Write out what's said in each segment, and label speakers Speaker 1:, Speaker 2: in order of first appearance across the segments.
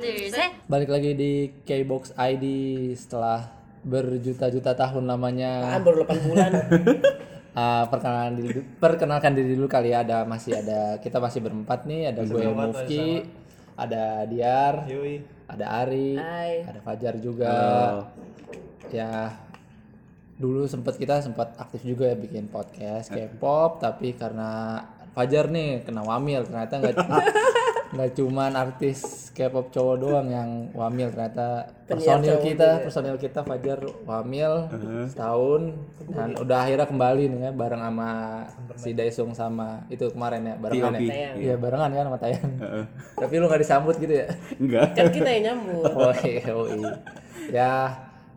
Speaker 1: Satu, set.
Speaker 2: Balik lagi di K-Box ID setelah berjuta-juta tahun namanya.
Speaker 3: Kan baru 8 bulan.
Speaker 2: Ah, perkenalan diri, perkenalkan diri dulu kali ya. Ada masih ada kita masih berempat nih. Ada gue Mufki, ada Diar, ada Ari,
Speaker 3: Hai.
Speaker 2: ada Fajar juga. Ya dulu sempat kita sempat aktif juga ya bikin podcast K-pop tapi karena Fajar nih kena wamil ternyata nggak nggak cuman artis K-pop cowok doang yang wamil ternyata personil kita personil kita Fajar wamil setahun dan udah akhirnya kembali nih ya bareng sama si Daesung sama itu kemarin ya barengan ya
Speaker 3: Tayang.
Speaker 2: iya barengan kan sama Tayan tapi lu nggak disambut gitu ya
Speaker 4: Enggak.
Speaker 3: Kan kita yang nyambut.
Speaker 2: oh iya, oh iya. ya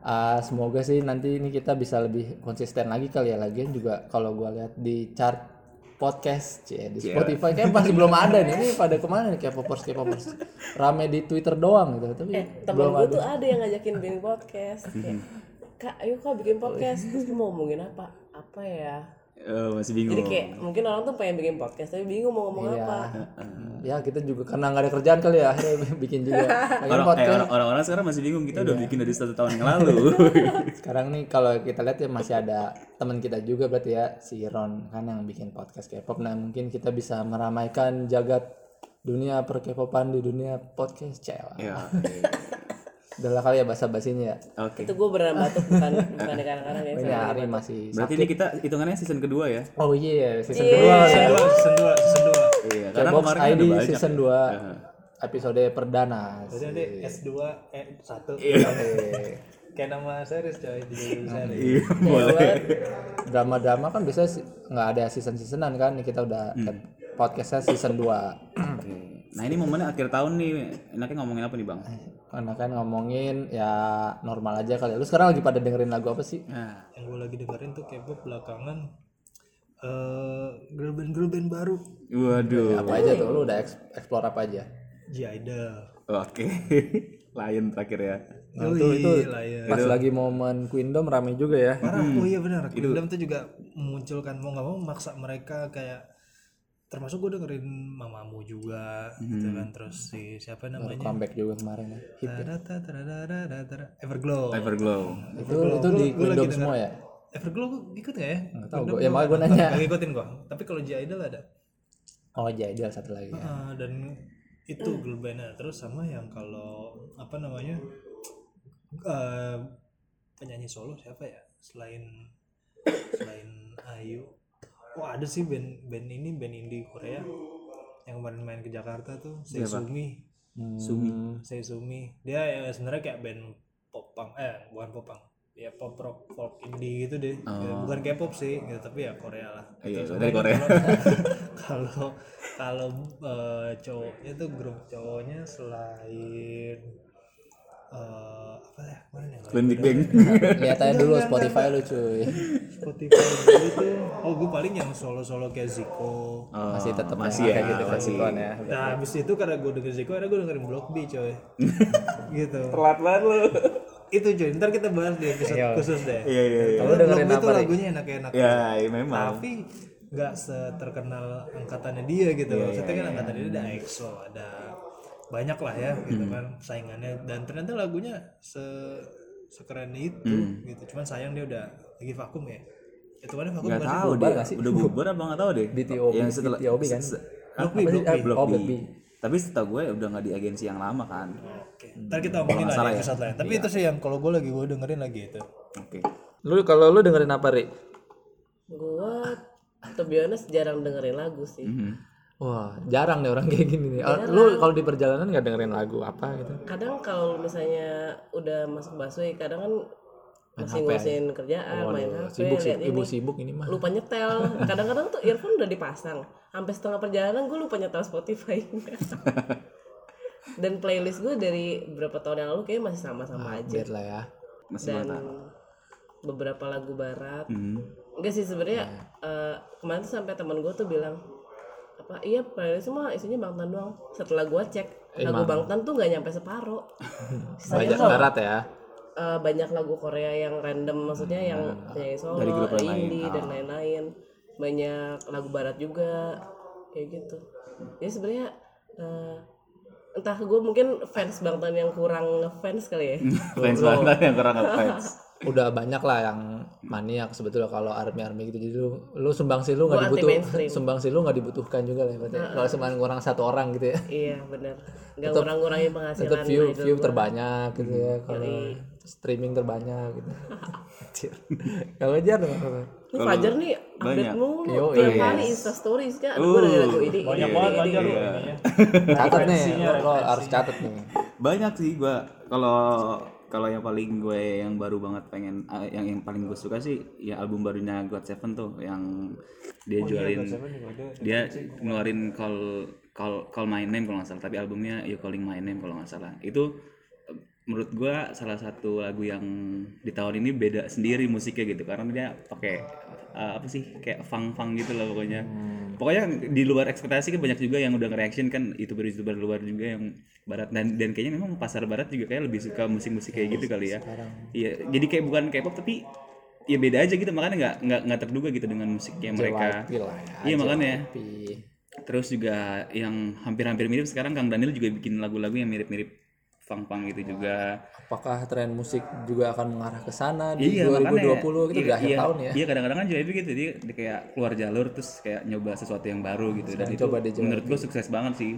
Speaker 2: uh, semoga sih nanti ini kita bisa lebih konsisten lagi kali ya lagian juga kalau gua lihat di chart podcast cie, di Spotify kayak masih belum ada nih ini pada ke mana nih kayak popers kayak popers rame di Twitter doang gitu tapi
Speaker 3: Eh, temen gue tuh ada yang ngajakin bikin podcast. Kayak, Kak, ayo kak bikin podcast. Terus mau ngomongin apa? Apa ya?
Speaker 4: Eh, masih bingung.
Speaker 3: Jadi kayak mungkin orang tuh pengen bikin podcast tapi bingung mau ngomong
Speaker 2: Iya.
Speaker 3: apa.
Speaker 2: ya kita juga karena nggak ada kerjaan kali ya akhirnya bikin juga
Speaker 4: Orang, eh,
Speaker 2: podcast
Speaker 4: orang- orang-orang sekarang masih bingung kita udah bikin dari satu tahun yang lalu.
Speaker 2: sekarang nih kalau kita lihat ya masih ada teman kita juga berarti ya si Ron kan yang bikin podcast K-pop nah mungkin kita bisa meramaikan jagat dunia per K-popan di dunia podcast cewek
Speaker 4: ya.
Speaker 2: Udah lah kali ya bahasa basinya ya
Speaker 4: Oke.
Speaker 3: Itu gue beneran batuk bukan bukan di kadang-kadang ya.
Speaker 2: ini hari masih
Speaker 4: Berarti ini kita hitungannya season kedua ya?
Speaker 2: oh iya season kedua
Speaker 3: Iya.
Speaker 2: ya
Speaker 5: season 2 season 2
Speaker 4: Iya. Karena
Speaker 2: K-box
Speaker 4: kemarin kan
Speaker 2: ID
Speaker 4: ada banyak.
Speaker 2: season 2 episode perdana
Speaker 5: jadi nanti S2 eh 1
Speaker 4: Iya.
Speaker 5: kayak nama series coy di series
Speaker 4: Iya, boleh.
Speaker 2: drama-drama kan biasanya si- nggak ada season-seasonan kan Ini kita udah podcastnya season 2
Speaker 4: Oke. Nah ini momennya akhir tahun nih. Enaknya ngomongin apa nih bang?
Speaker 2: Karena kan ngomongin ya normal aja kali. Ya. lu sekarang lagi pada dengerin lagu apa sih?
Speaker 4: Nah,
Speaker 5: yang gue lagi dengerin tuh K-pop belakangan eh girl band girl band baru.
Speaker 4: Waduh.
Speaker 2: apa aja tuh? Lu udah eks- explore apa aja?
Speaker 5: J-Idol.
Speaker 4: Oke. Lion terakhir ya.
Speaker 2: Nah, itu itu
Speaker 5: ya
Speaker 2: pas lagi momen Queendom rame juga ya.
Speaker 5: Parah oh iya benar. Kingdom tuh juga memunculkan mau nggak mau maksa mereka kayak termasuk gue dengerin mamamu juga gitu kan terus si siapa namanya
Speaker 2: comeback juga kemarin ya Hit.
Speaker 5: Tarara, Everglow
Speaker 4: Everglow.
Speaker 2: itu itu di Queendom semua ya
Speaker 5: Everglow gua ikut gak ya?
Speaker 2: nggak tahu gua ya makanya gue nanya
Speaker 5: Gak ngikutin gua. Tapi kalau J-Idol ada.
Speaker 2: oh jadi satu lagi ya.
Speaker 5: Dan itu girl bandnya terus sama yang kalau apa namanya eh, penyanyi solo siapa ya selain selain Ayu oh ada sih band band ini band indie Korea yang kemarin main ke Jakarta tuh Seizumi
Speaker 4: Sumi.
Speaker 5: Seizumi dia ya sebenarnya kayak band popang eh bukan popang ya pop rock folk indie gitu deh Ya, bukan K-pop sih gitu tapi ya Korea lah
Speaker 4: Oh. Iya,
Speaker 5: Gitu.
Speaker 4: dari Korea.
Speaker 5: kalau kalau eh, cowoknya tuh grup cowoknya selain eh, apa ya
Speaker 4: Bang.
Speaker 2: lihat aja dulu Spotify lu cuy.
Speaker 5: Spotify dulu tuh oh gue paling yang solo solo kayak Zico.
Speaker 2: Masih tetap
Speaker 4: masih ya,
Speaker 2: gitu
Speaker 4: masih.
Speaker 2: Ya.
Speaker 5: Nah habis itu karena gue denger Zico ada gue dengerin Block B coy. Gitu.
Speaker 4: Telat banget lu.
Speaker 5: itu coy ntar kita bahas di episode khusus deh.
Speaker 4: Iya iya iya.
Speaker 5: kalau
Speaker 2: dengerin
Speaker 5: Block B
Speaker 2: apa,
Speaker 5: tuh lagunya enak-enak
Speaker 4: Ya, iya, memang.
Speaker 5: tapi nggak seterkenal angkatannya dia gitu
Speaker 4: Iya,
Speaker 5: maksudnya kan angkatannya dia ada EXO ada banyak lah ya
Speaker 4: Hmm.
Speaker 5: gitu kan saingannya dan ternyata lagunya se sekeren itu
Speaker 4: Hmm.
Speaker 5: gitu cuman sayang dia udah lagi vakum ya itu kan vakum
Speaker 4: Gak
Speaker 5: bukan sih?
Speaker 4: tahu dia. Udah bubar apa nggak tahu deh.
Speaker 2: BTOB
Speaker 4: Yang setelah
Speaker 2: BTOB kan
Speaker 4: se-
Speaker 5: Block B,
Speaker 2: sih?
Speaker 5: Block B.
Speaker 2: Ah,
Speaker 4: Block
Speaker 2: oh,
Speaker 4: B. Tapi setahu gue udah nggak di agensi yang lama kan.
Speaker 5: Oke. Ntar kita omongin lah di
Speaker 4: ya.
Speaker 5: episode lain. Tapi itu sih yang kalau gue lagi gue dengerin lagi itu.
Speaker 4: Oke.
Speaker 2: lu kalau lu dengerin apa Ri?
Speaker 3: Gue to be honest jarang dengerin lagu sih.
Speaker 4: Mhm.
Speaker 2: Wah, jarang nih orang kayak gini nih. Oh, Lu kalau di perjalanan nggak dengerin lagu apa gitu?
Speaker 3: Kadang kalau misalnya udah masuk busway kadang kan masih ngurusin kerjaan, main HP,
Speaker 2: Sibuk sih,
Speaker 3: liat
Speaker 2: ibu
Speaker 3: ini.
Speaker 2: sibuk ini mah.
Speaker 3: lupa nyetel kadang-kadang tuh earphone udah dipasang sampai setengah perjalanan gue lupa nyetel Spotify dan playlist gue dari beberapa tahun yang lalu kayak masih sama-sama aja
Speaker 2: Update lah ya.
Speaker 4: Masih
Speaker 3: dan
Speaker 4: mantap.
Speaker 3: beberapa lagu barat
Speaker 4: Mhm.
Speaker 3: enggak sih sebenarnya eh, kemarin tuh sampai teman gue tuh bilang apa iya playlist semua isinya bangtan doang setelah gue cek lagu bangtan tuh nggak nyampe separuh
Speaker 2: Banyak barat ya.
Speaker 3: eh, banyak lagu Korea yang random maksudnya yang penyanyi solo,
Speaker 4: Dari grup yang lain.
Speaker 3: indie dan lain-lain. Banyak lagu barat juga kayak gitu. Jadi sebenarnya eh, entah gue mungkin fans Bangtan yang kurang ngefans kali ya
Speaker 4: fans banget yang kurang ngefans
Speaker 2: udah banyak lah yang maniak sebetulnya kalau army army gitu jadi lu, lu sumbangsi lu
Speaker 3: Gua
Speaker 2: nggak dibutuh
Speaker 3: mainstream.
Speaker 2: sumbangsi lu nggak dibutuhkan juga lah berarti. Kalau cuma kurang satu orang gitu ya.
Speaker 3: Iya bener nggak ngurang-ngurangin
Speaker 2: tetap
Speaker 3: penghasilan
Speaker 2: view
Speaker 3: idol
Speaker 2: view
Speaker 3: gua.
Speaker 2: terbanyak gitu ya kalau streaming terbanyak gitu. Kalau jar dong
Speaker 3: Ini Fajar nih update mulu
Speaker 2: Yo,
Speaker 3: tiap hari Insta stories kan gue udah lagu ini
Speaker 5: banyak
Speaker 3: ini,
Speaker 5: banget
Speaker 3: ini,
Speaker 5: Fajar
Speaker 3: ini,
Speaker 5: lu
Speaker 3: ini.
Speaker 5: ininya.
Speaker 2: catat nih lo harus catat nih.
Speaker 4: Banyak sih gua. Kalau kalau yang paling gue yang baru banget pengen ah, yang yang paling gue suka sih ya album barunya God Seven tuh yang dia jualin dia ngeluarin call call call my name kalau nggak salah tapi albumnya You Calling My Name kalau nggak salah. Itu menurut gua salah satu lagu yang di tahun ini beda sendiri musiknya gitu karena dia pakai eh, apa sih kayak funk funk gitu loh pokoknya pokoknya di luar ekspektasi kan banyak juga yang udah nge-reaction kan youtuber youtuber luar juga yang barat. Dan dan kayaknya memang pasar barat juga kayak lebih suka musik-musik kayak gitu kali ya. iya jadi kayak bukan K-pop tapi ya beda aja gitu. Makanya nggak nggak nggak terduga gitu dengan musiknya mereka.
Speaker 2: ya
Speaker 4: iya makanya.
Speaker 2: JYP.
Speaker 4: terus juga yang hampir-hampir mirip sekarang Kang Daniel juga bikin lagu-lagu yang mirip-mirip funk-funk gitu juga.
Speaker 2: Apakah tren musik juga akan mengarah ke sana di
Speaker 4: iya
Speaker 2: 2020 gitu
Speaker 4: iya,
Speaker 2: udah akhir
Speaker 4: iya,
Speaker 2: tahun ya?
Speaker 4: Iya kadang-kadang kan JYP gitu dia, dia kayak keluar jalur terus kayak nyoba sesuatu yang baru gitu. Dan itu
Speaker 2: coba
Speaker 4: menurut gue sukses banget sih.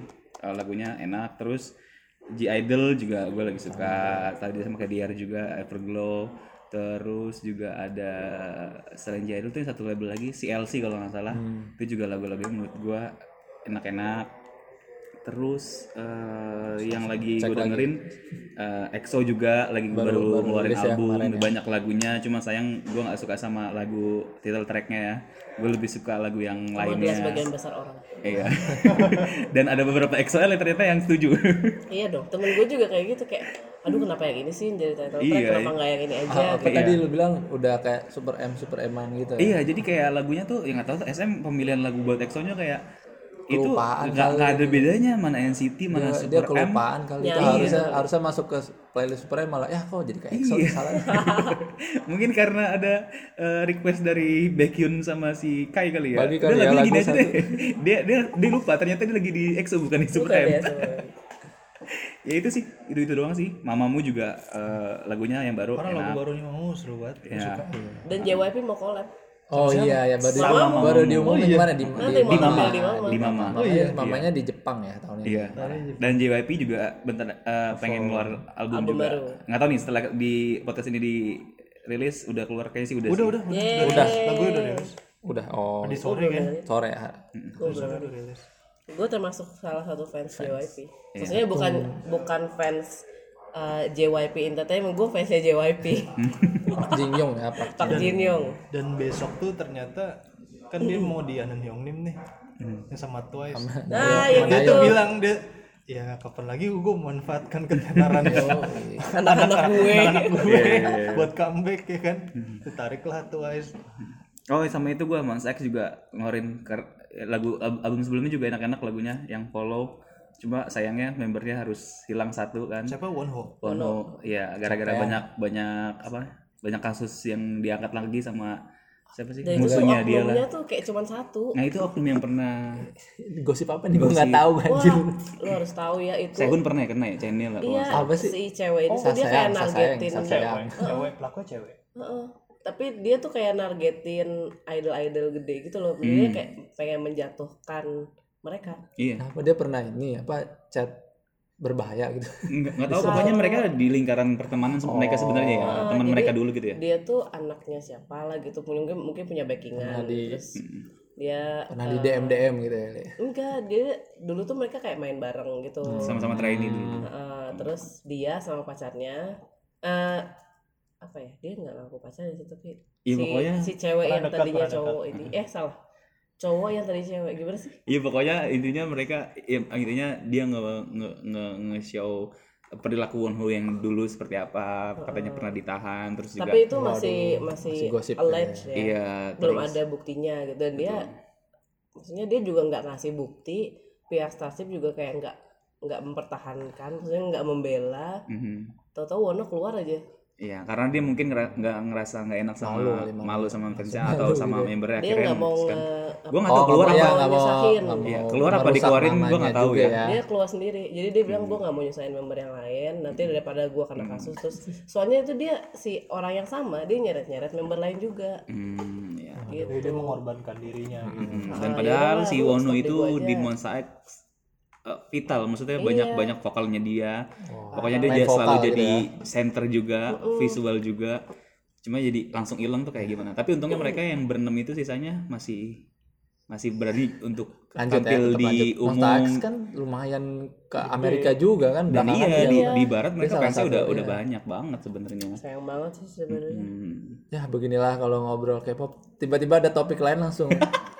Speaker 4: Uh, lagunya enak terus G Idol juga gue lagi suka. Tadi sama kayak DR juga Everglow. Terus juga ada selain G Idol tuh satu label lagi CLC kalau nggak salah.
Speaker 2: Hmm.
Speaker 4: itu juga lagu-lagu menurut gue enak-enak terus eh, yang lagi gue dengerin eh, EXO juga lagi baru, ngeluarin
Speaker 2: rilis ya
Speaker 4: album.
Speaker 2: kemarin ya.
Speaker 4: banyak lagunya cuma sayang gue nggak suka sama lagu title tracknya ya. Gue lebih suka lagu yang
Speaker 3: dia
Speaker 4: lainnya.
Speaker 3: sebagian besar orang.
Speaker 4: Iya. Dan ada beberapa EXO yang ternyata yang setuju.
Speaker 3: Iya dong temen gue juga kayak gitu kayak aduh kenapa yang ini sih jadi title track?
Speaker 4: Iya,
Speaker 3: kenapa
Speaker 4: iya.
Speaker 3: nggak yang ini aja?
Speaker 2: Ah, apa
Speaker 3: kayak
Speaker 2: tadi lu bilang udah kayak super M super Eman gitu ya?
Speaker 4: iya jadi kayak lagunya tuh yang nggak tahu tuh SM pemilihan lagu buat EXO nya kayak
Speaker 2: Kelupaan
Speaker 4: nggak nggak ada bedanya mana NCT mana
Speaker 2: dia,
Speaker 4: Super
Speaker 2: dia
Speaker 4: M.
Speaker 2: kelupaan kali.
Speaker 3: Ya,
Speaker 2: itu
Speaker 3: iya.
Speaker 2: harusnya harusnya masuk ke playlist super M malah ya kok jadi kayak EXO
Speaker 4: Iya.
Speaker 2: salah
Speaker 4: mungkin karena ada eh, request dari Baekhyun sama si Kai kali ya.
Speaker 2: Bagi ya,
Speaker 4: lagunya
Speaker 2: lagu
Speaker 4: gini aja deh. Dia dia dia lupa ternyata dia lagi di EXO bukan di Super
Speaker 3: bukan
Speaker 4: M.
Speaker 3: ya
Speaker 4: ya itu sih itu itu doang sih. Mamamu juga eh, lagunya yang baru
Speaker 5: Karena lagu
Speaker 4: enak.
Speaker 5: barunya mau seru banget.
Speaker 4: Ya.
Speaker 5: suka.
Speaker 3: dan JYP mau collab
Speaker 2: oh iya ya baru
Speaker 3: Sama
Speaker 2: baru diumumin gimana di,
Speaker 3: Nanti
Speaker 2: di,
Speaker 3: mau
Speaker 2: di
Speaker 3: tampil
Speaker 2: mama
Speaker 3: di Mama.
Speaker 4: di mama
Speaker 2: mamanya, mamanya di Jepang ya tahun ini
Speaker 4: Iya. Dan JYP juga bentar eh, pengen keluar album,
Speaker 3: Album
Speaker 4: juga.
Speaker 3: baru.
Speaker 4: Nggak tahu nih setelah di podcast ini di rilis udah keluar kayaknya sih udah.
Speaker 5: Udah
Speaker 4: sih.
Speaker 5: udah udah.
Speaker 3: Yeay.
Speaker 5: Udah. Lagu udah rilis.
Speaker 2: udah oh
Speaker 5: Di sore kan.
Speaker 2: sore ya
Speaker 3: gue
Speaker 5: Udah rilis.
Speaker 3: gue termasuk salah satu fans, JYP
Speaker 4: Iya.
Speaker 3: maksudnya bukan bukan fans uh, JYP Entertainment. Gue fansnya JYP
Speaker 2: Jin Yong ya Pak
Speaker 3: Pak Jin Young
Speaker 5: Dan besok tuh ternyata kan dia mau di Anan Hyungnim nih. Yang sama Twice.
Speaker 3: nah yang
Speaker 5: Dia
Speaker 3: itu
Speaker 5: tuh bilang dia ya kapan lagi gue memanfaatkan ketenaran
Speaker 3: anak-anak gue.
Speaker 5: Anak gue buat comeback ya kan? Ditariklah Twice.
Speaker 4: Oh sama itu gua Mas X juga ngeluarin ker- lagu al- album sebelumnya juga enak-enak lagunya yang follow. Cuma sayangnya membernya harus hilang satu kan.
Speaker 5: siapa? Wonho
Speaker 4: Wono, ya gara-gara banyak banyak apa? Banyak kasus yang diangkat lagi sama siapa sih?
Speaker 3: Dan itu
Speaker 4: musuhnya dia lah.
Speaker 3: tuh kayak cuman satu.
Speaker 4: Nah itu oknum yang pernah
Speaker 2: gosip apa nih? Gue nggak tahu anjir
Speaker 3: wah lu harus tahu ya itu.
Speaker 4: Sehun pernah ya kena ya channel lah.
Speaker 3: iya
Speaker 2: Apa sih?
Speaker 3: si cewek ini tuh dia kayak nargetin.
Speaker 5: cewek pelakunya cewek.
Speaker 3: Heeh. tapi dia tuh kayak nargetin idol-idol gede gitu loh. Dia kayak pengen menjatuhkan mereka.
Speaker 4: Iya.
Speaker 2: apa dia pernah ini apa chat berbahaya gitu?
Speaker 4: Nggak, nggak tahu pokoknya mereka di lingkaran pertemanan sama mereka sebenarnya ya teman
Speaker 3: jadi-
Speaker 4: mereka dulu gitu ya.
Speaker 3: dia tuh anaknya siapa lah gitu mungkin mungkin punya backingan terus dia
Speaker 2: pernah di DM DM gitu ya
Speaker 3: enggak dia dulu tuh mereka kayak main bareng gitu.
Speaker 4: Sama-sama trainee dulu.
Speaker 3: Heeh, terus dia sama pacarnya eh apa ya dia nggak ngaku pacarnya sih tapi
Speaker 4: Iya,
Speaker 3: si,
Speaker 4: pokoknya-
Speaker 3: si cewek yang
Speaker 5: dekat,
Speaker 3: tadinya cowok ini eh salah cowok yang tadi cewek gimana sih?
Speaker 4: Iya pokoknya intinya mereka ya, intinya dia nge nge nge, nge-show perilaku Wonho yang dulu seperti apa katanya pernah ditahan terus juga
Speaker 3: tapi itu masih masih
Speaker 2: masih gosip
Speaker 3: alleged ya.
Speaker 4: Iya
Speaker 3: belum
Speaker 4: terus.
Speaker 3: ada buktinya gitu. Dan dia maksudnya dia juga nggak ngasih bukti. Pihak Starship juga kayak nggak nggak mempertahankan maksudnya nggak membela.
Speaker 4: Mhm.
Speaker 3: tahu-tahu Wono keluar aja
Speaker 4: Iya, karena dia mungkin nggak ngerasa nggak enak sama malu, sama fansnya atau sama membernya
Speaker 3: dia
Speaker 4: akhirnya
Speaker 3: nggak mau
Speaker 4: memutuskan.
Speaker 3: nge-
Speaker 4: Gue nggak
Speaker 2: Oh,
Speaker 4: tahu keluar apa.
Speaker 2: mau- nggak mau,
Speaker 4: Iya,
Speaker 2: mau
Speaker 4: keluar apa dikeluarin, gua
Speaker 2: namanya
Speaker 4: nggak tahu ya.
Speaker 3: dia keluar sendiri. Jadi dia bilang gue nggak mau nyusahin member yang lain. Nanti daripada gue kena kasus. Terus soalnya itu dia si orang yang sama dia nyeret nyeret member lain juga.
Speaker 4: Hmm, ya.
Speaker 3: gitu
Speaker 5: dia mengorbankan dirinya gitu.
Speaker 4: Hmm, Dan
Speaker 3: Ah,
Speaker 4: padahal si Wono itu di Monster X eh, vital, maksudnya banyak
Speaker 3: Iya.
Speaker 4: banyak vokalnya dia. Pokoknya dia
Speaker 2: Main
Speaker 4: jadi selalu
Speaker 2: gitu
Speaker 4: jadi center juga, visual juga. Cuma jadi langsung hilang tuh kayak gimana. Tapi untungnya mereka yang berenam itu sisanya masih masih berani untuk
Speaker 2: lanjut ya
Speaker 4: tampil
Speaker 2: tetap
Speaker 4: di
Speaker 2: lanjut.
Speaker 4: umum.
Speaker 2: Monster X kan lumayan ke Amerika juga kan
Speaker 4: Dan iya di, di barat mereka fansnya
Speaker 2: satu,
Speaker 4: udah
Speaker 2: iya.
Speaker 4: udah banyak banget sebenarnya.
Speaker 3: sayang banget sih sebenarnya
Speaker 4: Hmm.
Speaker 2: ya beginilah kalau ngobrol K-pop tiba-tiba ada topik lain langsung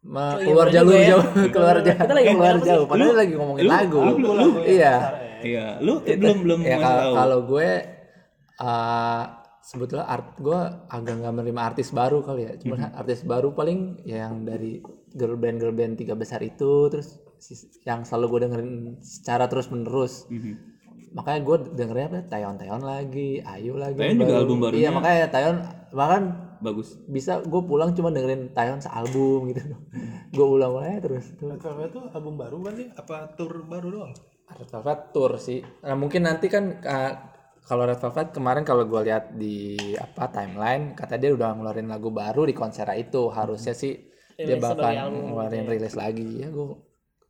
Speaker 2: Ma-
Speaker 3: Oh iya,
Speaker 2: keluar
Speaker 3: bener
Speaker 2: jalur
Speaker 3: juga ya.
Speaker 2: jauh keluar jauh
Speaker 3: Kita lagi ngomongin
Speaker 2: keluar jauh padahal lagi ngomongin lagu. iya.
Speaker 4: Iya, lu belum belum
Speaker 2: ya kalau
Speaker 4: tahu.
Speaker 2: kalau gue uh, sebetulnya art gue agak nggak menerima artis baru kali ya. Cuma
Speaker 4: Mhm.
Speaker 2: artis baru paling yang dari girl band girl band tiga besar itu terus yang selalu gue dengerin secara terus menerus
Speaker 4: Mhm.
Speaker 2: makanya gue dengernya apa? Taeyeon Taeyeon lagi Ayu lagi
Speaker 4: Taeyeon juga album barunya-
Speaker 2: iya makanya Taeyeon bahkan
Speaker 4: bagus.
Speaker 2: bisa gue pulang cuma dengerin Taeyeon sealbum gitu gue ulang-ulang aja terus
Speaker 5: Red Velvet tuh album baru kan sih? Apa tour baru doang?
Speaker 2: Red Velvet tour sih. Nah, mungkin nanti kan uh, kalau Red Velvet kemarin kalau gue lihat di apa timeline kata dia udah ngeluarin lagu baru di konser itu harusnya sih dia bakal
Speaker 3: album
Speaker 2: ngeluarin rilis lagi ya gue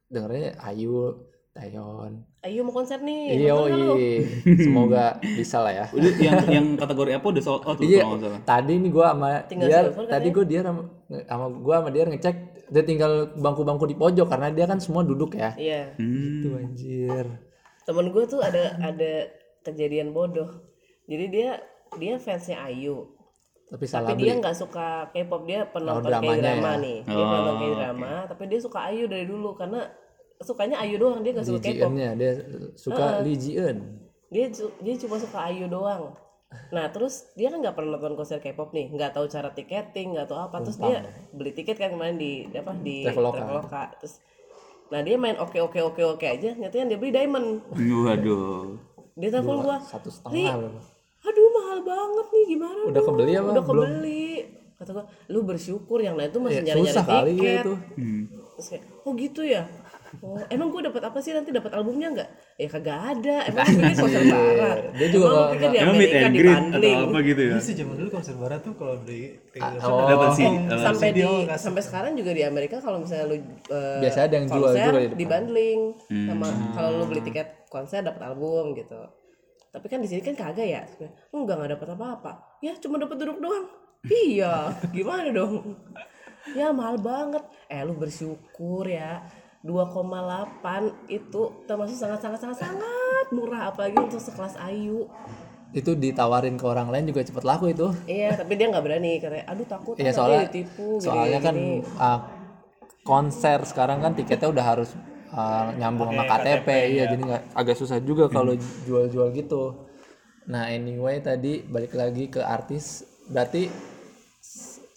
Speaker 2: dengernya Ayu Taeyeon.
Speaker 3: Ayo mau konser nih
Speaker 2: iya semoga bisa lah ya.
Speaker 4: Udah yang yang kategori apa udah sold out
Speaker 2: iya
Speaker 4: kalau nggak salah.
Speaker 2: tadi nih gue sama
Speaker 3: Tinggal
Speaker 2: dia tadi gue dia sama, sama gue sama dia ngecek dia tinggal bangku-bangku di pojok karena dia kan semua duduk ya.
Speaker 3: Iya.
Speaker 4: Hmm.
Speaker 2: itu anjir.
Speaker 3: Temen gue tuh ada ada kejadian bodoh. Jadi dia dia fansnya Ayu.
Speaker 2: Tapi salah
Speaker 3: tapi dia nggak suka K-pop dia penonton
Speaker 2: dramanya
Speaker 3: K-drama
Speaker 2: ya.
Speaker 3: nih. Dia penonton K-drama tapi dia suka Ayu dari dulu karena sukanya Ayu doang dia nggak suka
Speaker 2: Lee
Speaker 3: K-pop
Speaker 2: dia suka Lee Ji-eun
Speaker 3: dia dia cuma suka Ayu doang nah terus dia kan nggak pernah nonton konser K-pop nih nggak tahu cara tiketing nggak tahu apa terus dia beli tiket kan kemarin di apa di
Speaker 2: Traveloka.
Speaker 3: Traveloka terus nah dia main oke oke oke oke aja nyatanya dia beli diamond
Speaker 4: Waduh.
Speaker 3: dia telepon gua
Speaker 2: satu setengah
Speaker 3: aduh mahal banget nih gimana
Speaker 2: Udah
Speaker 3: dong?
Speaker 2: kebeli apa?
Speaker 3: udah
Speaker 2: Belum.
Speaker 3: kebeli kata gua lu bersyukur yang lain tuh masih
Speaker 2: Ya,
Speaker 3: nyari nyari
Speaker 2: susah kali ya
Speaker 3: tiket
Speaker 2: itu.
Speaker 4: Hmm.
Speaker 3: terus kayak oh gitu ya Oh, emang gue dapat apa sih nanti dapat albumnya nggak? Ya kagak ada. Emang gue pikir konser barat.
Speaker 2: Dia juga
Speaker 3: Emang pikir di Amerika
Speaker 4: and
Speaker 3: di bundling.
Speaker 4: atau apa gitu ya?
Speaker 5: Iya sih zaman dulu konser barat tuh kalau di
Speaker 2: oh.
Speaker 4: Dapat sih.
Speaker 3: sampai di sampai sekarang juga di Amerika kalau misalnya lu uh,
Speaker 2: Biasa ada yang jual juga di
Speaker 3: bundling
Speaker 4: Hmm.
Speaker 3: sama kalau lu beli tiket konser dapat album gitu tapi kan di sini kan kagak ya enggak nggak dapat apa-apa ya cuma dapat duduk doang iya gimana dong ya mahal banget eh lu bersyukur ya 2,8 itu termasuk sangat sangat sangat sangat murah apalagi untuk sekelas Ayu
Speaker 2: Itu ditawarin ke orang lain juga cepet laku itu.
Speaker 3: iya tapi dia nggak berani katanya aduh takut
Speaker 2: Iya
Speaker 3: nanti
Speaker 2: soalnya
Speaker 3: ditipu gini,
Speaker 2: soalnya kan
Speaker 3: gini."
Speaker 2: uh, konser sekarang kan tiketnya udah harus uh, nyambung sama KTP, iya jadi nggak agak susah juga kalau jual-jual gitu. Nah anyway tadi balik lagi ke artis berarti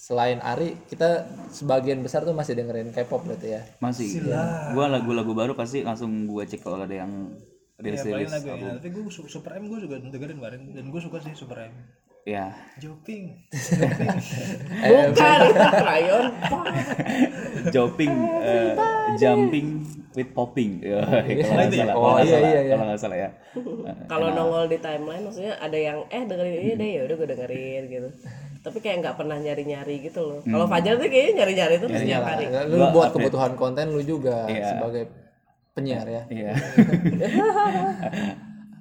Speaker 2: selain Ari kita sebagian besar tuh masih dengerin K-pop berarti ya.
Speaker 4: Masih. Gua lagu-lagu baru pasti langsung gua cek kalau ada yang
Speaker 5: Ya,
Speaker 4: rilis rilis
Speaker 5: lagu ya. Tapi gue Super M gue juga dengerin kemarin dan gue suka sih Super M.
Speaker 4: Ya.
Speaker 5: Joping.
Speaker 3: bukan rayon
Speaker 4: Jumping, eh, jumping with popping. Ya, kalau nggak salah.
Speaker 2: Oh,
Speaker 4: kalau nggak
Speaker 2: iya,
Speaker 4: salah,
Speaker 2: iya, iya.
Speaker 4: Kalau nggak salah ya.
Speaker 3: kalau nongol di timeline maksudnya ada yang eh dengerin ini deh ya udah gue dengerin gitu tapi kayak nggak pernah nyari nyari gitu loh kalau Fajar tuh kayaknya nyari nyari tuh setiap hari
Speaker 2: Lu
Speaker 4: Gua
Speaker 2: buat
Speaker 4: update.
Speaker 2: kebutuhan konten lu juga
Speaker 4: Iya.
Speaker 2: sebagai penyiar ya.
Speaker 4: Iya.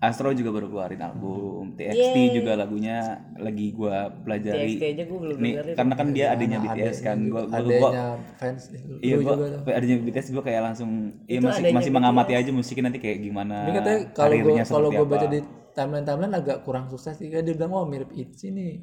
Speaker 4: Astro juga baru keluarin album, TXT juga lagunya lagi gua pelajari.
Speaker 3: TXT aja gue belum
Speaker 4: Nih,
Speaker 3: dengerin
Speaker 4: karena kan dia adanya BTS kan, gua gua, gua
Speaker 2: Adanya fans
Speaker 4: iya
Speaker 2: lu
Speaker 4: gua
Speaker 2: juga tuh.
Speaker 4: adanya BTS gua kayak langsung iya
Speaker 3: Itu
Speaker 4: masih masih mengamati aja musiknya nanti kayak gimana.
Speaker 2: Ini katanya kalau
Speaker 4: karirnya
Speaker 2: kalau
Speaker 4: apa.
Speaker 2: baca di timeline timeline agak kurang sukses sih. Kayak dia bilang oh mirip Itzy nih.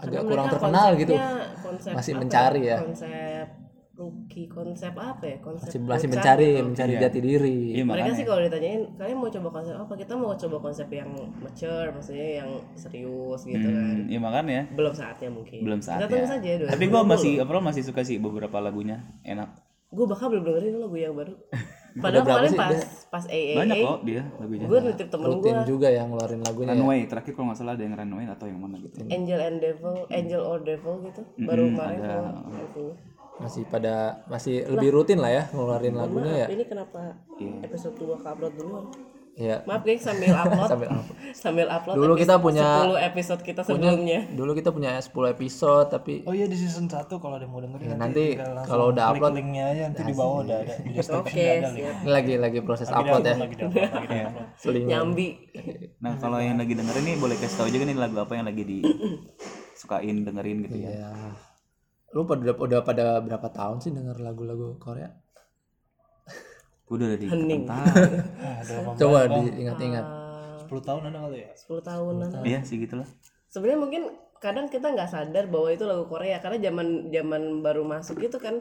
Speaker 2: Agak kurang terkenal gitu.
Speaker 3: Konsep
Speaker 2: Masih
Speaker 3: apa
Speaker 2: mencari ya.
Speaker 3: Konsep rookie, konsep apa ya? Konsep
Speaker 2: Masih masih mencari
Speaker 3: gitu.
Speaker 2: mencari jati diri.
Speaker 4: Iya
Speaker 3: Mereka
Speaker 4: makanya.
Speaker 3: sih kalau ditanyain, kalian mau coba konsep apa? Kita mau coba konsep yang mature, maksudnya yang serius gitu kan.
Speaker 4: Hmm, iya makanya.
Speaker 3: Belum saatnya mungkin.
Speaker 4: Belum
Speaker 3: Kita
Speaker 4: saatnya.
Speaker 3: tunggu saja
Speaker 4: Tapi gua masih overall masih suka sih beberapa lagunya, enak.
Speaker 3: Gue bakal belum dengerin lagu yang baru. Padahal kemarin
Speaker 2: sih
Speaker 3: pas
Speaker 2: dia?
Speaker 3: pas AA
Speaker 4: banyak kok dia lagunya
Speaker 3: gue nitip temen
Speaker 2: rutin
Speaker 3: gue
Speaker 2: juga yang ngeluarin lagunya ya.
Speaker 4: Runway terakhir kalau nggak salah ada yang Runway atau yang mana gitu
Speaker 3: Angel and Devil, Angel or Devil gitu. Baru kemarin
Speaker 4: ada.
Speaker 2: masih pada masih lebih rutin lah ya ngeluarin lagunya ya
Speaker 3: ini kenapa
Speaker 4: Iya.
Speaker 3: episode 2 ke upload duluan?
Speaker 2: Ya
Speaker 3: Maaf guys sambil upload.
Speaker 2: Sambil upload.
Speaker 3: sambil upload
Speaker 2: Dulu kita punya-
Speaker 3: 10 episode kita sebelumnya.
Speaker 2: dulu kita punya 10 episode tapi
Speaker 5: Oh iya di season 1 kalau ada mau dengerin
Speaker 2: Ya, nanti kalau udah
Speaker 5: klik
Speaker 2: upload
Speaker 5: linknya aja nanti di bawah udah ada di description
Speaker 3: Oke,
Speaker 5: udah ada
Speaker 2: lagi lagi proses upload ya.
Speaker 5: Lagi di upload, lagi di
Speaker 3: Nyambi.
Speaker 4: nah kalau yang lagi dengerin nih boleh kasih tahu juga nih lagu apa yang lagi disukain dengerin gitu ya.
Speaker 2: Ya lu pada udah pada berapa tahun sih denger lagu-lagu Korea
Speaker 4: Gue udah di
Speaker 3: Hening.
Speaker 5: Ah,
Speaker 2: coba diingat-ingat
Speaker 3: Ah,
Speaker 5: 10 tahun ada kali ya
Speaker 3: 10 tahunan.
Speaker 4: Iya sih gitulah.
Speaker 3: Sebenarnya mungkin kadang kita nggak sadar bahwa itu lagu Korea karena zaman zaman baru masuk itu kan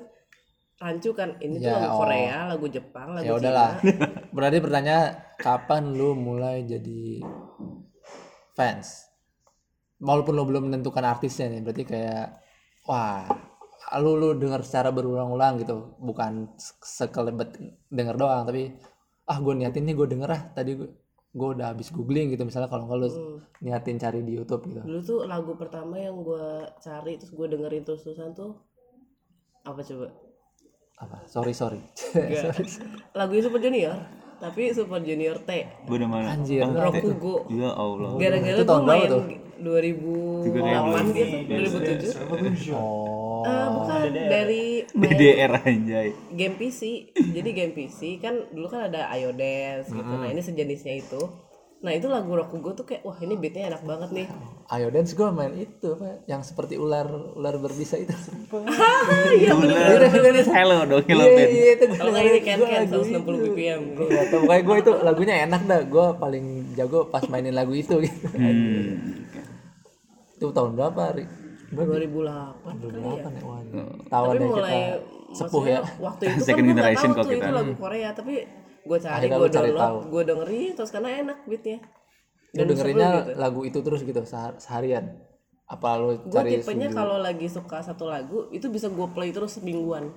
Speaker 3: rancu kan ini tuh
Speaker 2: Ya,
Speaker 3: lagu
Speaker 2: oh.
Speaker 3: Korea, lagu Jepang, lagu
Speaker 2: ya udahlah berarti pertanyaan kapan lu mulai jadi fans walaupun lu belum menentukan artisnya nih berarti kayak wah lu lu denger secara berulang-ulang gitu bukan sekelebet denger doang tapi ah gue niatin nih gue denger ah tadi gue gue udah habis googling gitu misalnya kalau nggak lu niatin cari di YouTube gitu
Speaker 3: Dulu tuh lagu pertama yang gue cari terus gue dengerin terus-terusan tuh apa coba?
Speaker 2: apa sorry sorry
Speaker 3: Lagunya Super Junior, tapi Super Junior T.
Speaker 4: Gue udah mana?
Speaker 2: anjir
Speaker 3: Rokugo.
Speaker 4: Ya Allah.
Speaker 3: Gara-gara
Speaker 2: Itu
Speaker 3: gue main
Speaker 2: tuh?
Speaker 3: 2008 gitu, 2007.
Speaker 2: oh
Speaker 3: Ah, bukan dari main
Speaker 4: DDR anjay.
Speaker 3: game PC. Jadi game PC kan dulu kan ada Ayo Dance gitu. Nah, ini sejenisnya itu. Nah, itu lagu Rokugo tuh kayak wah ini beatnya enak banget nih.
Speaker 2: ayo dance gue main itu apa yang seperti ular ular berbisa itu
Speaker 4: Hello dong, hello
Speaker 2: Iya,
Speaker 4: Ben.
Speaker 2: iya, itu gua
Speaker 3: Kalau nggak ini
Speaker 2: dengerin,
Speaker 3: kan kan
Speaker 2: lagu
Speaker 3: 160
Speaker 2: itu.
Speaker 3: BPM.
Speaker 2: Gua nggak tahu, pokoknya gue itu lagunya enak dah gue paling jago pas mainin lagu itu gitu
Speaker 4: Hmm.
Speaker 2: itu tahun berapa Ri?
Speaker 3: 2008 kali ya.
Speaker 2: Berapa nih wah tahu
Speaker 3: Tapi
Speaker 2: kita
Speaker 3: mulai
Speaker 2: sepuh ya.
Speaker 3: waktu itu kan
Speaker 4: Second
Speaker 3: gue nggak
Speaker 4: generation kok
Speaker 3: tuh
Speaker 4: kita.
Speaker 3: itu lagu Korea tapi gue cari gue download gue dengerin terus karena enak beatnya.
Speaker 2: Lu dengerinnya lagu itu terus gitu sehar- seharian? Apa lu
Speaker 3: gue
Speaker 2: cari
Speaker 3: tipenya kalau lagi suka satu lagu itu bisa gue play terus semingguan.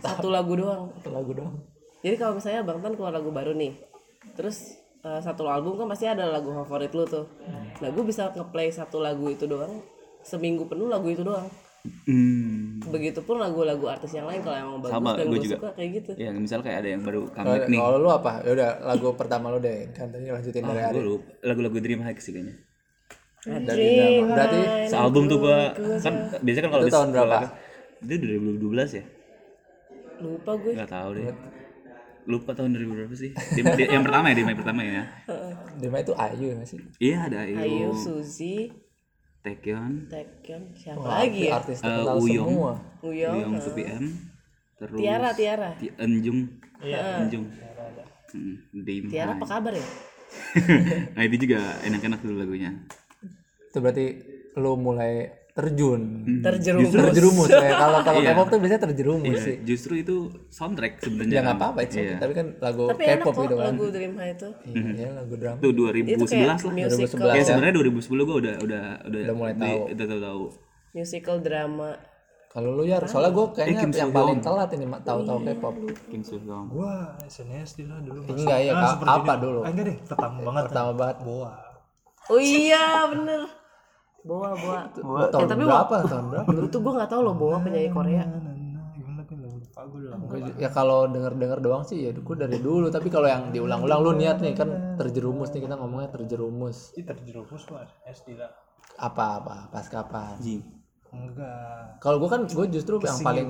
Speaker 3: Satu lagu doang.
Speaker 2: Satu lagu doang.
Speaker 3: Jadi kalau misalnya bang Tan keluar lagu baru nih terus eh, satu album kan pasti ada lagu favorit lu tuh. Nah gue bisa ngeplay satu lagu itu doang seminggu penuh lagu itu doang
Speaker 4: Hmm.
Speaker 3: begitupun lagu-lagu artis yang lain kalau emang bagus
Speaker 4: Sama,
Speaker 3: dan gue
Speaker 4: juga.
Speaker 3: suka kayak gitu
Speaker 4: Ya misal kayak ada yang baru comeback nih.
Speaker 2: kalau lu apa ya udah lagu pertama lu deh kan tadi lanjutin dari
Speaker 4: Gue
Speaker 2: Ari
Speaker 4: lupa lagu-lagu Dreamhack sih kayaknya.
Speaker 2: dari drama. berarti
Speaker 4: Sealbum tuh gua kan biasanya kan kalau
Speaker 2: Itu tahun berapa?
Speaker 4: Itu 2012 ya?
Speaker 3: lupa gue
Speaker 4: Gak tahu deh. Lupa tahun 2000 berapa sih? Yang pertama ya, di yang pertama ya.
Speaker 2: Dima itu Ayu ya sih
Speaker 4: Iya ada Ayu,
Speaker 3: Ayu, Suzy,
Speaker 4: Taekyon,
Speaker 3: Taekyon, siapa lagi ya?
Speaker 2: artis
Speaker 4: eh,
Speaker 2: terkenal
Speaker 4: Uyong,
Speaker 2: semua
Speaker 3: Uyong,
Speaker 4: Uyong 2PM, terus
Speaker 3: Tiara, Tiara.
Speaker 4: Ti- Enjung, Enjung, Hmm, Dim.
Speaker 3: Tiara apa kabar ya?
Speaker 4: nah itu juga enak-enak dulu lagunya.
Speaker 2: itu berarti lu mulai terjun
Speaker 3: Terjerumus.
Speaker 2: terjerumus ya kalau kalau
Speaker 4: Iya.
Speaker 2: K-pop tuh biasanya terjerumus
Speaker 4: Iya,
Speaker 2: sih
Speaker 4: justru itu soundtrack sebenarnya.
Speaker 2: ya nggak apa-apa itu
Speaker 4: Iya.
Speaker 2: tapi kan lagu
Speaker 3: Tapi enak
Speaker 2: K-pop
Speaker 3: kok
Speaker 2: gitu kan
Speaker 3: lagu Dream High itu.
Speaker 2: iya lagu drama
Speaker 4: Itu
Speaker 3: Itu
Speaker 4: 2011
Speaker 3: kayak
Speaker 4: lah.
Speaker 3: musical,
Speaker 2: 2011.
Speaker 4: Ya sebenarnya 2010 gua udah udah udah
Speaker 2: Udah mulai
Speaker 4: di-
Speaker 2: tahu.
Speaker 4: Udah tahu tahu.
Speaker 3: musical drama.
Speaker 2: kalau lu ya soalnya gue kayaknya
Speaker 4: Kim
Speaker 2: yang paling telat ini mak tahu-tahu
Speaker 3: Iya.
Speaker 2: K-pop
Speaker 4: Kim Soo Hyun.
Speaker 5: Gua SNSD lah dulu
Speaker 2: enggak ya apa dulu
Speaker 5: Ah, enggak deh, pertama banget.
Speaker 2: pertama banget
Speaker 5: Boa.
Speaker 3: Oh iya bener. Boa, Boa.
Speaker 2: tahun
Speaker 3: Eh, tapi
Speaker 2: berapa? tahun berapa?
Speaker 3: Dulu tuh gue nggak tahu loh Boa penyanyi Korea.
Speaker 2: Ya kalau denger-denger doang sih ya gue dari dulu. Tapi kalau yang diulang-ulang lu niat nih kan terjerumus nih kita ngomongnya terjerumus.
Speaker 5: Ih, terjerumus mas, SD lah.
Speaker 2: apa apa pas kapan?
Speaker 4: Jing.
Speaker 5: Enggak.
Speaker 2: kalau gue kan gue justru yang paling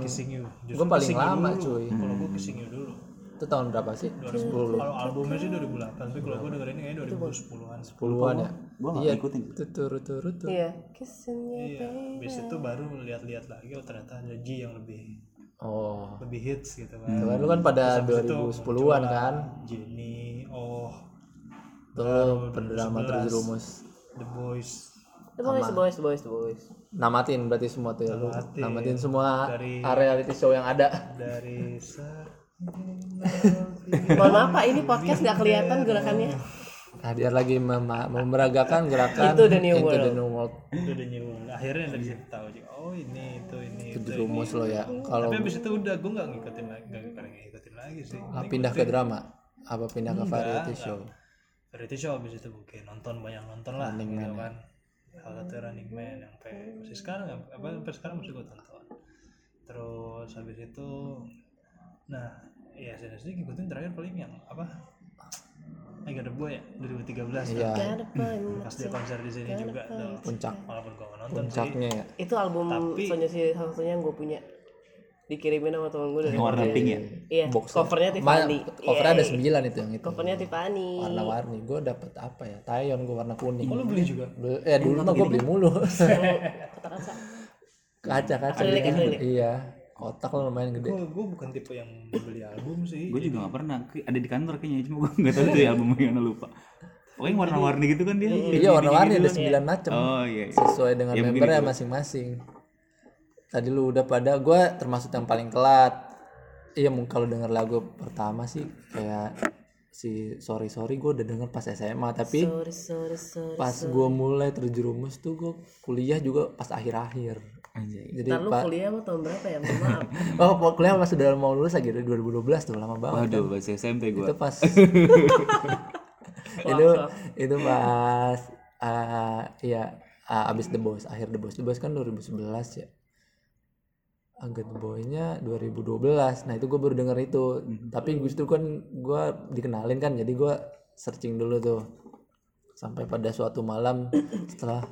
Speaker 2: gue paling lama cuy.
Speaker 5: Kalau gue kissing you dulu.
Speaker 2: Itu tahun berapa sih 10
Speaker 5: Kalau albumnya sih 2008, tapi kalau gue dengerinnya kayaknya 2010-an.
Speaker 2: 10-an ya
Speaker 4: Gua nggak
Speaker 2: iya
Speaker 4: ngikutin.
Speaker 2: itu turut turut tuh
Speaker 3: Iya. Kissingnya
Speaker 5: Iya, habis itu baru lihat-lihat lagi, oh ternyata ada G yang lebih
Speaker 2: oh
Speaker 5: lebih hits gitu kan.
Speaker 2: itu kan lu kan pada
Speaker 5: Habis itu
Speaker 2: 2010-an kan
Speaker 5: Jenny, oh,
Speaker 2: tuh pendrama
Speaker 5: 11.
Speaker 2: terjerumus
Speaker 5: The Boys,
Speaker 3: The Boys, The Boys, The Boys, The Boys.
Speaker 2: namatin berarti semua tuh ya lu
Speaker 5: Namatin.
Speaker 2: namatin semua
Speaker 5: Dari-
Speaker 2: reality show yang ada
Speaker 5: dari
Speaker 3: Mohon maaf Pak, ini podcast nggak kelihatan gerakannya.
Speaker 2: nah biar lagi mema- memeragakan gerakan
Speaker 3: Into the new
Speaker 2: Into the
Speaker 3: world.
Speaker 2: New World.
Speaker 5: itu udah new akhirnya dari situ tahu juga oh ini itu ini itu
Speaker 2: terjerumus lo ya. Kalau
Speaker 5: tapi abis itu udah gue nggak ngikutin lagi nggak ngikutin lagi lagi sih.
Speaker 2: Ah, pindah ke drama? Apa pindah ke variety
Speaker 5: enggak.
Speaker 2: show?
Speaker 5: Variety show abis itu mungkin nonton banyak nonton lah
Speaker 2: Running
Speaker 5: gitu
Speaker 2: Man ya.
Speaker 5: kan. Salah satu Running Man yang sampai masih sekarang ya, apa sampai sekarang masih gue tonton. Terus habis itu nah ya SNSD ngikutin terakhir paling yang apa? I Got a Boy ya 2013
Speaker 2: iya.
Speaker 3: find
Speaker 5: pas dia konser di sini juga tuh.
Speaker 2: Puncak.
Speaker 5: Walaupun gue nggak nonton sih.
Speaker 2: Puncaknya ya.
Speaker 3: Itu album
Speaker 5: Tapi-
Speaker 3: Sonya sih salah satunya yang gue punya. Dikirimin sama temen gue dari
Speaker 4: yang warna pink ya?
Speaker 3: Iya
Speaker 2: box
Speaker 3: covernya Tiffany.
Speaker 2: Covernya ada sembilan itu yang itu.
Speaker 3: Covernya Tiffany.
Speaker 2: Warna-warni. Gue dapet apa ya? Taeyeon gue warna kuning.
Speaker 5: Oh lu beli juga?
Speaker 2: Bel- eh dulu mah gue beli mulu.
Speaker 3: Kata kaca
Speaker 2: kaca kaca
Speaker 3: Akrilik, akrilik.
Speaker 2: iya kotak lo lumayan gede.
Speaker 5: Gue gue bukan tipe yang beli album sih.
Speaker 4: Gue juga gak pernah. Ada di kantor kayaknya cuma gue nggak tahu tuh ya albumnya mana lupa. Pokoknya warna-warni gitu kan dia.
Speaker 2: Iya warna-warni ada sembilan macam.
Speaker 4: Oh iya, iya.
Speaker 2: sesuai dengan
Speaker 4: Ya,
Speaker 2: membernya masing-masing. Tadi lu udah pada gue termasuk yang paling telat. Iya mungkin kalau denger lagu pertama sih kayak si sorry sorry gue udah denger pas SMA tapi
Speaker 3: sorry sorry sorry
Speaker 2: pas gue mulai terjerumus tuh gue kuliah juga pas akhir-akhir
Speaker 4: Anjay.
Speaker 2: jadi
Speaker 3: Ntar lu kuliah mau tahun berapa ya? Mohon maaf.
Speaker 2: Oh kuliah pas udah mau lulus lagi 2012 tuh lama banget
Speaker 4: waduh masih SMP gue
Speaker 2: itu pas. Itu itu pas ah ya ah, abis The Boss akhir The Boss The Boss kan 2011 ya? Agak Boy-nya 2012 nah itu gue baru denger itu. Tapi justru kan gue dikenalin kan jadi gue searching dulu tuh. Sampai pada suatu malam setelah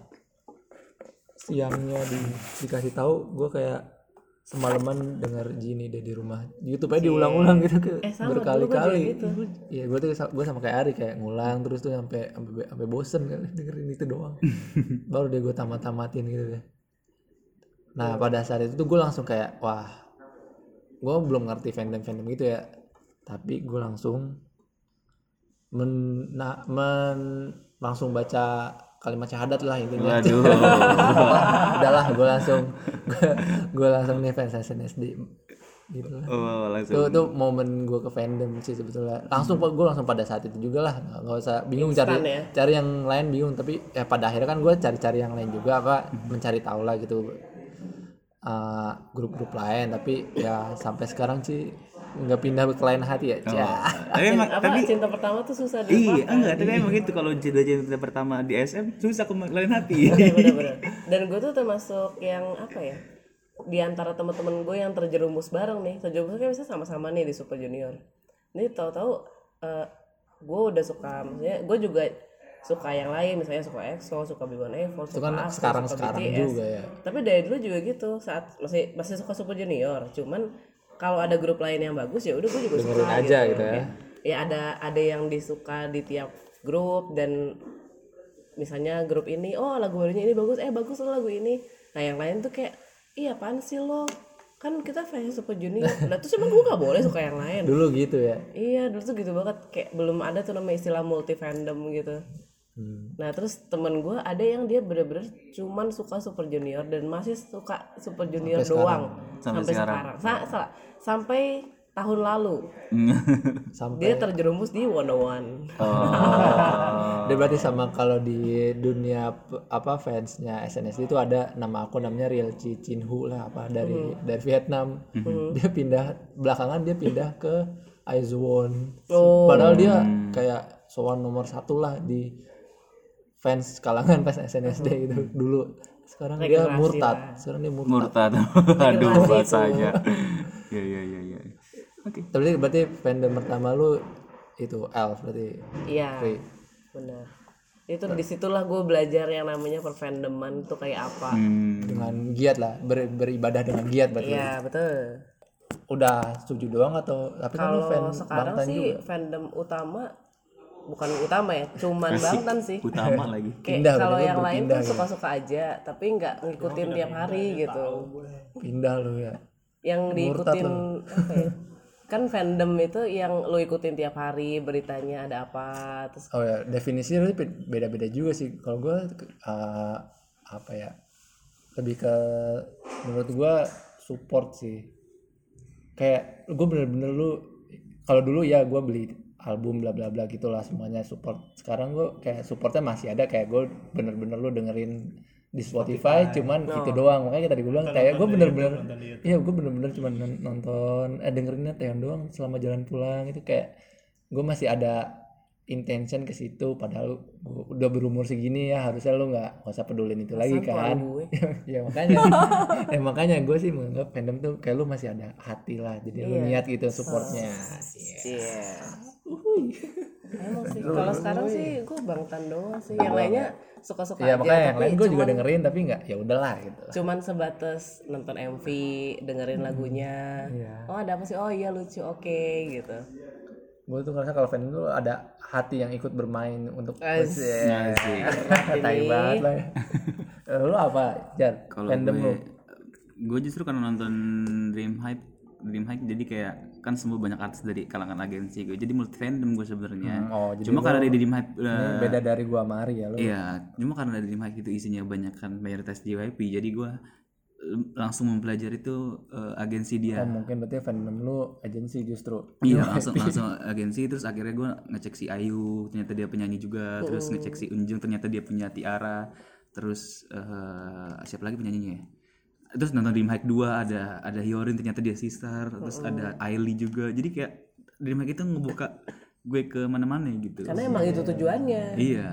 Speaker 2: siangnya di, dikasih tahu gue kayak semalaman denger Gini deh di rumah. YouTube aja diulang-ulang gitu ke
Speaker 3: Eh,
Speaker 2: berkali-kali.
Speaker 3: gitu.
Speaker 2: iya gue tuh gue sama kayak Ari kayak ngulang terus tuh sampai sampai sampai bosen kan dengerin itu doang. Baru deh gue tamat-tamatin gitu deh. Nah pada saat itu tuh gue langsung kayak wah gue belum ngerti fandom fandom gitu ya. Tapi gue langsung men, na- men langsung baca kalimat syahadat lah intinya.
Speaker 4: Waduh.
Speaker 2: Udahlah gue langsung gue langsung nih fans SNSD gitu lah.
Speaker 4: Oh langsung.
Speaker 2: Itu tuh momen gue ke fandom sih sebetulnya. Langsung gue langsung pada saat itu juga lah. Nggak nggak usah bingung cari
Speaker 3: ya.
Speaker 2: cari yang lain bingung. Tapi ya pada akhirnya kan gue cari-cari yang lain juga apa mencari tahu lah gitu. Uh, grup-grup lain. Tapi ya sampai sekarang sih nggak pindah ke lain hati ya? Cia.
Speaker 4: tapi emang
Speaker 3: apa
Speaker 4: tapi
Speaker 3: cinta pertama tuh susah
Speaker 4: iya
Speaker 3: dilupakan
Speaker 4: enggak tapi emang gitu. Kalau cinta cinta pertama di SM susah kembali hati.
Speaker 3: Bener-bener dan gue tuh termasuk yang apa ya? Di antara teman-teman gue yang terjerumus bareng nih terjerumus kan bisa sama-sama nih di Super Junior. Ini tahu-tahu eh, gue udah suka maksudnya gue juga suka yang lain. Misalnya suka EXO suka Big One Evo
Speaker 2: itu
Speaker 3: suka
Speaker 2: kan sekarang
Speaker 3: suka
Speaker 2: sekarang
Speaker 3: BTS.
Speaker 2: juga ya.
Speaker 3: Tapi dari dulu juga gitu saat masih masih suka Super Junior. Cuman kalau ada grup lain yang bagus ya udah gue juga
Speaker 2: Dengerin
Speaker 3: suka
Speaker 2: aja gitu. ya.
Speaker 3: ya ya ada ada yang disuka di tiap grup dan misalnya grup ini oh lagu barunya ini bagus eh bagus loh lagu ini. Nah yang lain tuh kayak iya apaan sih lo? Kan kita fans Super Junior lah terus emang gue gak boleh suka yang lain.
Speaker 2: Dulu gitu ya.
Speaker 3: Iya dulu tuh gitu banget. Kayak belum ada tuh namanya istilah multi fandom gitu
Speaker 2: Hmm.
Speaker 3: nah terus temen gue ada yang dia bener-bener cuman suka Super Junior dan masih suka Super Junior doang.
Speaker 4: Sampai
Speaker 3: sampai,
Speaker 4: sekarang.
Speaker 3: sekarang, Sa- sa- sampai tahun lalu.
Speaker 2: Sampai
Speaker 3: dia terjerumus di One One.
Speaker 4: Oh.
Speaker 2: Dia berarti sama kalau di dunia apa fansnya SNSD itu ada nama aku namanya Real Chi Chin Hu lah apa dari dari Vietnam. Dia pindah belakangan dia pindah ke Aizwon. Padahal dia kayak sowan nomor satu lah di fans kalangan fans SNSD itu dulu. Sekarang dia murtad.
Speaker 3: lah.
Speaker 2: sekarang dia murtad.
Speaker 4: Murtad. Aduh bahasanya. Ya ya ya ya oke.
Speaker 2: Tapi berarti fandom pertama lu itu Elf berarti?
Speaker 3: Iya. Benar. Itu di situlah gue belajar yang namanya perfandoman itu kayak apa.
Speaker 4: Hmm,
Speaker 2: dengan giat lah. Ber- beribadah dengan giat berarti.
Speaker 3: Iya betul.
Speaker 2: Udah setuju doang atau tapi kan lu fan
Speaker 3: kalau sekarang sih
Speaker 2: juga.
Speaker 3: fandom utama bukan utama ya cuman Bangtan sih.
Speaker 4: utama lagi.
Speaker 3: Kayak
Speaker 2: Pindah,
Speaker 3: kalau yang lain tuh
Speaker 2: gitu.
Speaker 3: suka-suka aja tapi nggak ngikutin tiap hari gitu.
Speaker 2: pindah lu ya.
Speaker 3: Yang diikutin apa ya? Kan fandom itu yang lo ikutin tiap hari beritanya ada apa terus
Speaker 2: oh ya definisinya beda-beda juga sih. Kalau gue apa ya lebih ke menurut gue support sih. Kayak gue bener-bener lu kalau dulu ya gue beli album bla bla bla gitulah semuanya support. Sekarang gue kayak supportnya masih ada kayak gue bener-bener lu dengerin di Spotify cuman itu doang. Makanya tadi gue bilang kayak gue bener-bener iya gue bener-bener cuma non- nonton eh dengerinnya Taeyeon doang selama jalan pulang itu kayak gue masih ada intention ke situ padahal gua udah berumur segini ya harusnya lu nggak nggak usah pedulin itu lagi kan
Speaker 3: gue.
Speaker 2: ya makanya ya makanya gue sih menganggap fandom tuh kayak lu masih ada hati lah jadi lu niat gitu supportnya
Speaker 3: Iya. Emang sih. Kalau sekarang sih gue bangtan doang sih. Yang lainnya suka-suka
Speaker 2: ya
Speaker 3: aja.
Speaker 2: makanya yang lain gue juga dengerin tapi nggak ya udahlah gitu
Speaker 3: cuman sebatas nonton MV dengerin lagunya
Speaker 2: Iya.
Speaker 3: oh ada apa sih oh iya lucu oke gitu
Speaker 2: gue tuh ngerasa kalau fandom tuh ada hati yang ikut bermain untuk.
Speaker 3: Asik.
Speaker 2: tai banget lah ya. Eh, lu apa Jar
Speaker 4: Kalau
Speaker 2: fandom lu
Speaker 4: gue, gue justru karena nonton Dream Hype, Dream Hype jadi kayak kan semua banyak artis dari kalangan agensi gue, jadi multi fandom gue sebenarnya.
Speaker 2: oh, jadi
Speaker 4: Cuma karena di Dream Hype, eh,
Speaker 2: beda dari gua Mari ya lu
Speaker 4: iya, cuma karena di Dream Hype itu isinya banyak kan mayoritas JYP, jadi gue langsung mempelajari tuh eh, agensi dia.
Speaker 2: Oh, mungkin berarti fandom lu agensi justru.
Speaker 4: Iya langsung langsung agensi terus akhirnya gue ngecek si Ayu ternyata dia penyanyi juga terus ngecek si Unjung ternyata dia punya Tiara terus eh, siapa lagi penyanyinya ya? terus nonton Dream Hike 2 ada ada Hyorin ternyata dia sister terus ada Ailey juga. Jadi kayak Dream Hike itu ngebuka gue ke mana-mana gitu.
Speaker 3: Karena emang itu tujuannya.
Speaker 4: Iya.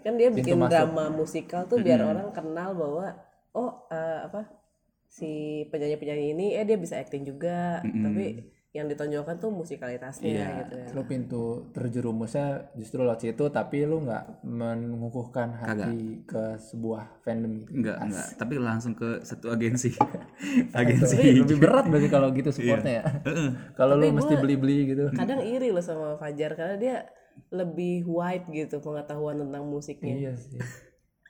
Speaker 3: Kan dia bikin drama musikal tuh biar orang kenal bahwa oh eh, apa si penyanyi penyanyi ini eh dia bisa acting juga. Tapi yang ditonjolkan tuh musikalitasnya gitu ya.
Speaker 2: Lu pintu terjerumusnya justru lewat situ tapi lu nggak mengukuhkan hati ke sebuah fandom gitu.
Speaker 4: Enggak enggak tapi langsung ke satu agensi. Agensi.
Speaker 2: Tapi lebih berat berarti kalau gitu supportnya ya. Kalau lu mesti beli-beli gitu.
Speaker 3: kadang iri loh sama Fajar karena dia lebih wide gitu pengetahuan tentang musiknya.
Speaker 2: Iya sih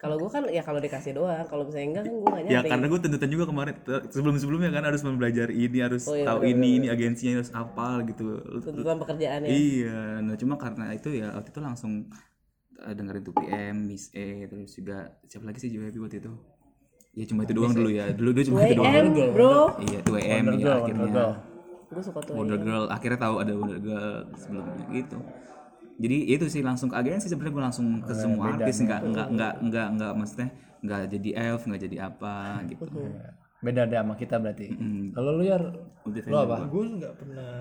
Speaker 3: kalau gue kan ya kalau dikasih doang kalau misalnya enggak kan gue gak
Speaker 4: Ya
Speaker 3: nyari
Speaker 4: karena gue tuntutan juga kemarin sebelum sebelumnya kan harus mempelajari ini harus tahu ini ini agensinya harus apal gitu.
Speaker 3: tuntutan pekerjaannya
Speaker 4: Iya, nah cuma karena itu ya waktu itu langsung eh, dengerin 2PM, Miss E, terus juga siapa lagi sih JYP waktu itu? Ya cuma itu doang dulu ya. Dulu dulu cuma itu doang.
Speaker 3: WM bro
Speaker 4: Iya, 2M ya akhirnya.
Speaker 3: gue suka tuh
Speaker 4: Wonder Girl akhirnya tahu ada Wonder Girl sebelumnya gitu. Jadi itu sih langsung ke agensi sebenarnya gue langsung ke semua artis nggak nggak nggak nggak nggak maksudnya nggak jadi elf nggak jadi apa gitu.
Speaker 2: beda deh sama kita berarti. Kalau lu ya lu apa?
Speaker 5: gue nggak pernah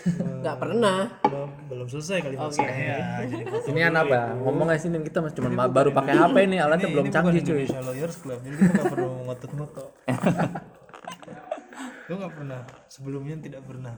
Speaker 3: nggak pernah.
Speaker 5: belum belum selesai kali maksudnya. Jadi
Speaker 2: ini apa? ngomong aja sini kita masih cuma ma- baru pakai HP nih alatnya belum
Speaker 5: ini
Speaker 2: canggih cuy.
Speaker 5: Indonesia Lawyers Club jadi kita nggak perlu ngotot-ngotot. Gue nggak pernah. Sebelumnya tidak pernah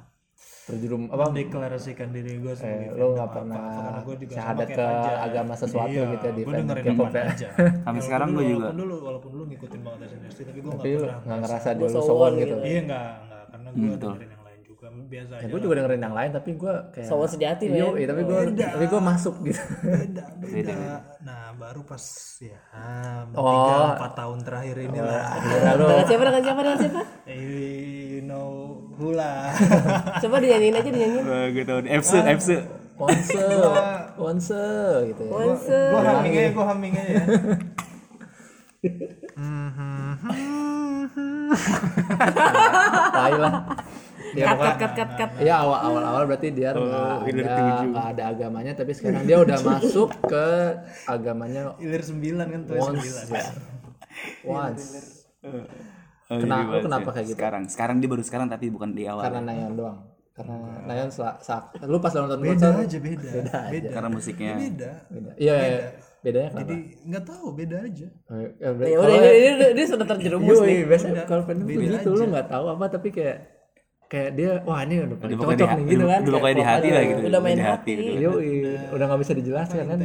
Speaker 2: terjerum apa?
Speaker 5: Mendeklarasikan diri gue sebagai
Speaker 2: lu
Speaker 5: fandom
Speaker 2: nggak
Speaker 5: apa,
Speaker 2: pernah
Speaker 5: karena gue juga
Speaker 2: syahadat ke
Speaker 5: Fajar.
Speaker 2: agama sesuatu
Speaker 5: iya,
Speaker 2: gitu ya di
Speaker 5: gue dengerin
Speaker 2: K-pop ya.
Speaker 5: Aja
Speaker 4: Sampai sekarang gue juga.
Speaker 5: walaupun dulu walaupun dulu ngikutin banget SNSD tapi gue nggak
Speaker 2: tapi lu
Speaker 5: pernah
Speaker 2: nggak ngerasa
Speaker 3: Gua
Speaker 2: dulu
Speaker 3: sowon
Speaker 2: sowon
Speaker 3: gitu.
Speaker 2: gitu
Speaker 5: iya nggak nggak. Karena gue dengerin yang lain juga. Biasa aja
Speaker 2: ya gue juga dengerin yang lain tapi gue kayak
Speaker 3: Sowon sejati
Speaker 2: Iya, iya, tapi gue tapi gue masuk gitu.
Speaker 5: Beda beda. Nah baru pas ya
Speaker 2: Oh.
Speaker 5: tiga empat tahun terakhir ini lah
Speaker 3: dengan siapa dengan siapa dengan siapa
Speaker 5: Eh, lah
Speaker 3: coba dinyanyiin aja dinyanyiin.
Speaker 4: Gue tau Epsu Epsu
Speaker 2: Once Once gitu ya.
Speaker 3: Once
Speaker 5: gue humming aja. gue humming aja. Ya.
Speaker 2: tai lah ya
Speaker 3: kat
Speaker 2: pokoknya
Speaker 3: kat kat kat
Speaker 2: Iya awal awal awal berarti dia nggak ada nggak ada agamanya tapi sekarang dia udah masuk ke agamanya
Speaker 5: ilir sembilan kan tuh
Speaker 2: once.
Speaker 5: sembilan.
Speaker 2: Ya. once
Speaker 4: Oh,
Speaker 2: Kenapa-
Speaker 4: jadi
Speaker 2: lu kenapa kayak gitu?
Speaker 4: Sekarang, sekarang dia baru sekarang tapi bukan di awal.
Speaker 2: karena Nayon doang karena Nayon sa- sa- lu pas nonton
Speaker 5: beda
Speaker 2: konser
Speaker 5: aja beda beda
Speaker 4: Karena musiknya.
Speaker 5: beda
Speaker 2: beda iya iya. bedanya kenapa
Speaker 5: jadi nggak tahu beda aja
Speaker 2: ya, berarti-
Speaker 3: ya udah
Speaker 2: kalau-
Speaker 3: ini, ini, ini sudah terjerumus nih
Speaker 2: biasa kalau fandom tuh gitu lu nggak tahu apa tapi kayak kayak dia wah ini udah paling cocok
Speaker 4: di,
Speaker 2: nih gitu kan
Speaker 4: udah pokoknya di hati lah gitu.
Speaker 3: udah main
Speaker 4: di
Speaker 3: hati.
Speaker 4: gitu.
Speaker 2: Yoi, udah nggak bisa dijelaskan kan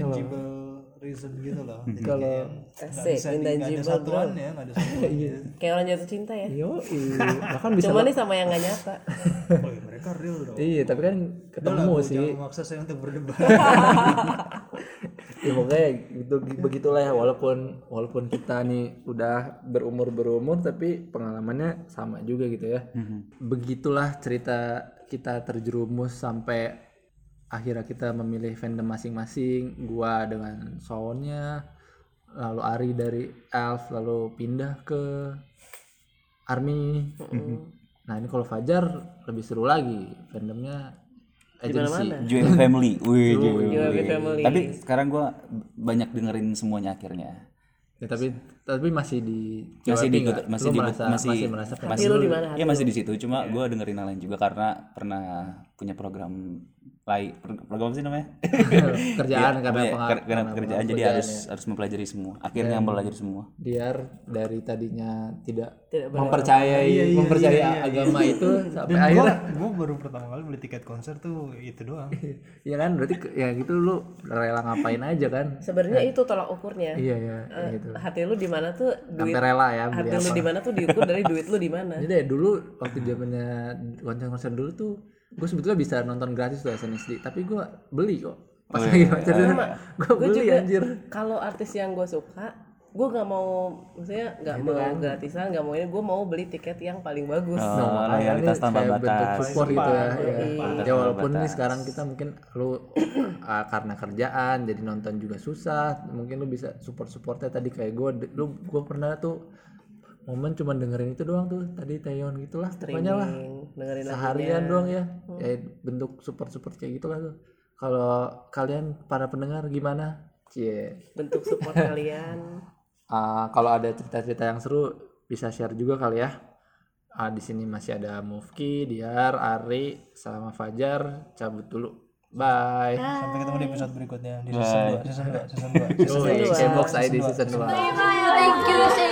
Speaker 5: reason gitu loh. Jadi
Speaker 2: kalau
Speaker 5: nggak
Speaker 3: Asik,
Speaker 5: bisa di- nggak ada
Speaker 3: intangible bro
Speaker 5: satuannya nggak ada satuannya
Speaker 3: kayak orang jatuh cinta ya.
Speaker 2: Yoi, bahkan bisa
Speaker 3: cuma nih sama yang nggak nyata.
Speaker 5: Oh iya, mereka real dong.
Speaker 2: Iya, tapi kan ketemu sih.
Speaker 5: jangan memaksa saya untuk berdebat.
Speaker 2: Ya pokoknya gitu begitulah ya. Walaupun walaupun kita nih udah berumur berumur tapi pengalamannya sama juga gitu ya. Begitulah cerita kita terjerumus sampai akhirnya kita memilih fandom masing-masing. Gua dengan Soundnya, lalu Ari dari Elf, lalu pindah ke Army. Nah ini kalau Fajar lebih seru lagi fandomnya agency.
Speaker 4: Join family. Wih, join
Speaker 3: family.
Speaker 4: Tapi sekarang gua banyak dengerin semuanya akhirnya.
Speaker 2: Ya, tapi tapi masih di
Speaker 4: masih di masih di
Speaker 2: merasa,
Speaker 4: masih
Speaker 2: masih merasa fans.
Speaker 3: Hati lu di mana?
Speaker 4: Iya masih di situ cuma gue dengerin yang lain juga karena pernah punya program lain program apa sih namanya?
Speaker 2: Kerjaan
Speaker 4: Iya,
Speaker 2: karena
Speaker 4: iya,
Speaker 2: pengal-
Speaker 4: kar- karena
Speaker 2: karena
Speaker 4: kerjaan jadi harus
Speaker 2: ya.
Speaker 4: harus mempelajari semua. Akhirnya mempelajari semua.
Speaker 2: Biar dari tadinya tidak,
Speaker 3: Tidak
Speaker 2: mempercayai
Speaker 5: Iya, iya,
Speaker 2: mempercayai
Speaker 5: iya, iya,
Speaker 2: agama itu sampai
Speaker 5: dan
Speaker 2: akhirnya.
Speaker 5: gua, gua baru pertama kali beli tiket konser tuh itu doang.
Speaker 2: Ya kan? Berarti ya gitu lu rela ngapain aja kan?
Speaker 3: Sebenarnya itu tolak ukurnya.
Speaker 2: iya iya kayak gitu.
Speaker 3: Hati lu di mana tuh duit
Speaker 2: sampai rela ya
Speaker 3: hati lu di mana tuh diukur dari duit lu di mana.
Speaker 2: jadi deh dulu waktu zamannya konser-konser dulu tuh gue sebetulnya bisa nonton gratis tuh SNSD tapi gue beli kok pas lagi konser gue
Speaker 3: Gue
Speaker 2: beli
Speaker 3: juga
Speaker 2: anjir
Speaker 3: kalau artis yang gue suka, gue nggak mau maksudnya nggak mau gratisan, nggak mau ini, gue mau beli tiket yang paling bagus.
Speaker 4: Oh,
Speaker 2: Nah,
Speaker 4: loyalitas tanpa
Speaker 2: kayak bentuk
Speaker 4: batas.
Speaker 2: support gitu ya. ya.
Speaker 4: Batas
Speaker 2: Ya walaupun ini sekarang kita mungkin lu ah, karena kerjaan jadi nonton juga susah, mungkin lu bisa support-supportnya tadi kayak gue, lu gue pernah tuh momen cuma dengerin itu doang tuh tadi Taeyeon gitulah pokoknya lah.
Speaker 3: dengerin lagunya.
Speaker 2: seharian doang ya. Ya bentuk support-support kayak gitulah tuh. Kalau kalian para pendengar gimana? Cie.
Speaker 3: Bentuk support kalian.
Speaker 2: Ah, kalau ada cerita-cerita yang seru bisa share juga kali ya. Ah, di sini masih ada Mufki, Diar, Ari, sama Fajar. Cabut dulu. Bye.
Speaker 5: sampai ketemu di episode berikutnya. Di season 2 season 2 season 2
Speaker 2: Yoi, K-Box ID season 2.
Speaker 1: Thank you,